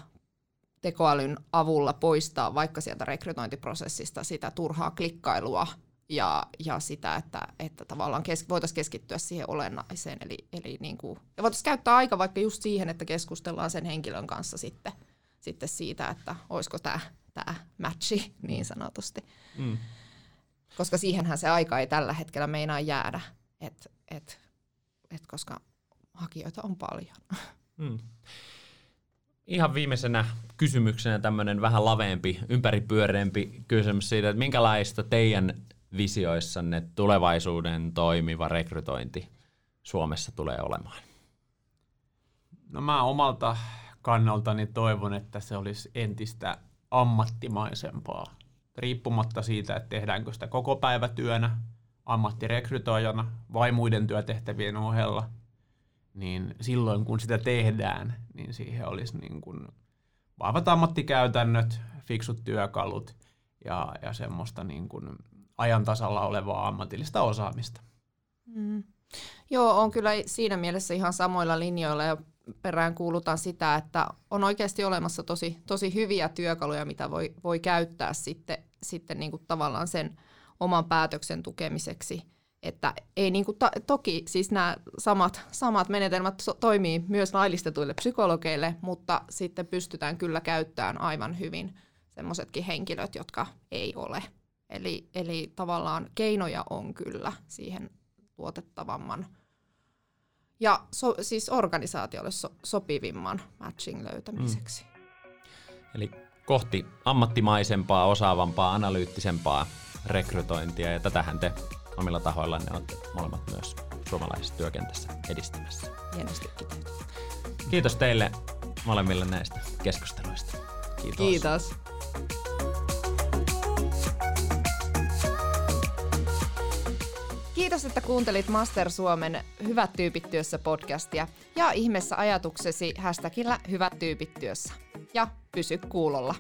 tekoälyn avulla poistaa vaikka sieltä rekrytointiprosessista sitä turhaa klikkailua ja, ja sitä, että, että tavallaan kes, voitaisiin keskittyä siihen olennaiseen. Eli, eli niin kuin, ja voitaisiin käyttää aika vaikka just siihen, että keskustellaan sen henkilön kanssa sitten, sitten siitä, että olisiko tämä tämä matchi niin sanotusti. Mm. Koska siihenhän se aika ei tällä hetkellä meinaa jäädä, et, et, et koska hakijoita on paljon. Mm. Ihan viimeisenä kysymyksenä tämmöinen vähän laveempi, ympäripyöreämpi kysymys siitä, että minkälaista teidän visioissanne tulevaisuuden toimiva rekrytointi Suomessa tulee olemaan? No mä omalta kannaltani toivon, että se olisi entistä ammattimaisempaa, riippumatta siitä, että tehdäänkö sitä koko päivätyönä, ammattirekrytoijana vai muiden työtehtävien ohella, niin silloin kun sitä tehdään, niin siihen olisi niin kuin vahvat ammattikäytännöt, fiksut työkalut ja, ja semmoista niin kuin ajan tasalla olevaa ammatillista osaamista. Mm. Joo, on kyllä siinä mielessä ihan samoilla linjoilla ja perään kuulutaan sitä, että on oikeasti olemassa tosi, tosi hyviä työkaluja, mitä voi, voi käyttää sitten, sitten niin kuin tavallaan sen oman päätöksen tukemiseksi. Että ei niin kuin ta- toki siis nämä samat, samat menetelmät so- toimii myös laillistetuille psykologeille, mutta sitten pystytään kyllä käyttämään aivan hyvin semmoisetkin henkilöt, jotka ei ole. Eli, eli tavallaan keinoja on kyllä siihen tuotettavamman ja so, siis organisaatiolle so, sopivimman matching löytämiseksi. Mm. Eli kohti ammattimaisempaa, osaavampaa, analyyttisempaa rekrytointia, ja tätähän te omilla tahoillanne olette molemmat myös suomalaisessa työkentässä edistämässä. Hienosti Kiitos teille molemmille näistä keskusteluista. Kiitos. Kiitos. Kiitos, että kuuntelit Master Suomen Hyvät tyypit työssä podcastia ja ihmeessä ajatuksesi hashtagillä Hyvät tyypit työssä. Ja pysy kuulolla.